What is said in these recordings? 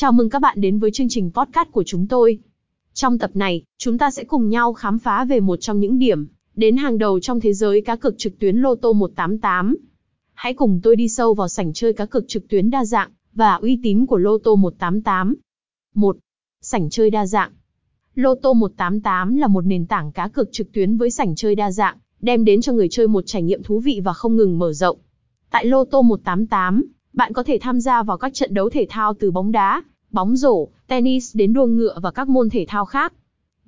Chào mừng các bạn đến với chương trình podcast của chúng tôi. Trong tập này, chúng ta sẽ cùng nhau khám phá về một trong những điểm đến hàng đầu trong thế giới cá cược trực tuyến Lô tô 188. Hãy cùng tôi đi sâu vào sảnh chơi cá cược trực tuyến đa dạng và uy tín của Lô tô 188. 1. Sảnh chơi đa dạng. Lô tô 188 là một nền tảng cá cược trực tuyến với sảnh chơi đa dạng, đem đến cho người chơi một trải nghiệm thú vị và không ngừng mở rộng. Tại Lô tô 188, bạn có thể tham gia vào các trận đấu thể thao từ bóng đá, bóng rổ, tennis đến đua ngựa và các môn thể thao khác.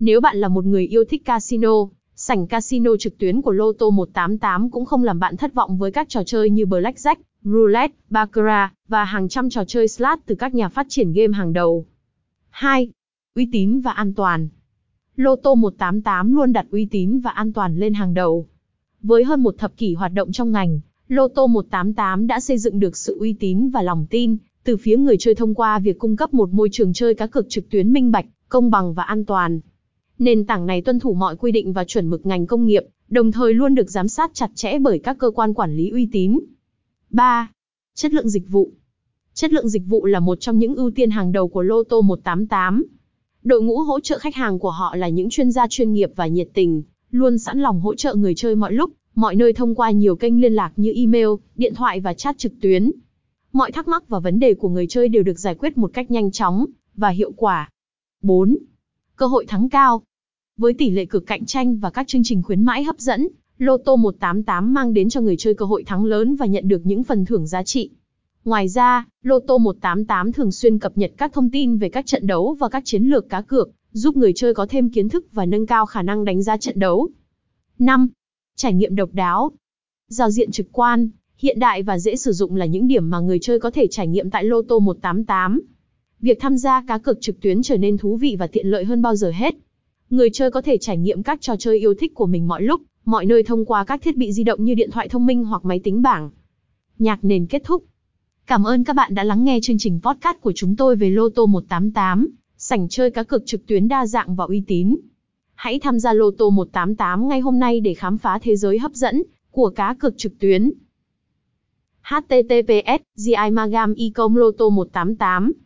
Nếu bạn là một người yêu thích casino, sảnh casino trực tuyến của Lotto 188 cũng không làm bạn thất vọng với các trò chơi như Blackjack, Roulette, Baccarat và hàng trăm trò chơi slot từ các nhà phát triển game hàng đầu. 2. Uy tín và an toàn. Lotto 188 luôn đặt uy tín và an toàn lên hàng đầu. Với hơn một thập kỷ hoạt động trong ngành, Lotto 188 đã xây dựng được sự uy tín và lòng tin từ phía người chơi thông qua việc cung cấp một môi trường chơi cá cược trực tuyến minh bạch, công bằng và an toàn. Nền tảng này tuân thủ mọi quy định và chuẩn mực ngành công nghiệp, đồng thời luôn được giám sát chặt chẽ bởi các cơ quan quản lý uy tín. 3. Chất lượng dịch vụ. Chất lượng dịch vụ là một trong những ưu tiên hàng đầu của Loto 188. Đội ngũ hỗ trợ khách hàng của họ là những chuyên gia chuyên nghiệp và nhiệt tình, luôn sẵn lòng hỗ trợ người chơi mọi lúc, mọi nơi thông qua nhiều kênh liên lạc như email, điện thoại và chat trực tuyến. Mọi thắc mắc và vấn đề của người chơi đều được giải quyết một cách nhanh chóng và hiệu quả. 4. Cơ hội thắng cao. Với tỷ lệ cực cạnh tranh và các chương trình khuyến mãi hấp dẫn, Lotto 188 mang đến cho người chơi cơ hội thắng lớn và nhận được những phần thưởng giá trị. Ngoài ra, Lotto 188 thường xuyên cập nhật các thông tin về các trận đấu và các chiến lược cá cược, giúp người chơi có thêm kiến thức và nâng cao khả năng đánh giá trận đấu. 5. Trải nghiệm độc đáo. Giao diện trực quan, hiện đại và dễ sử dụng là những điểm mà người chơi có thể trải nghiệm tại Lotto 188. Việc tham gia cá cược trực tuyến trở nên thú vị và tiện lợi hơn bao giờ hết. Người chơi có thể trải nghiệm các trò chơi yêu thích của mình mọi lúc, mọi nơi thông qua các thiết bị di động như điện thoại thông minh hoặc máy tính bảng. Nhạc nền kết thúc. Cảm ơn các bạn đã lắng nghe chương trình podcast của chúng tôi về Lotto 188, sảnh chơi cá cược trực tuyến đa dạng và uy tín. Hãy tham gia Lotto 188 ngay hôm nay để khám phá thế giới hấp dẫn của cá cược trực tuyến https gi magam ecom lotto 188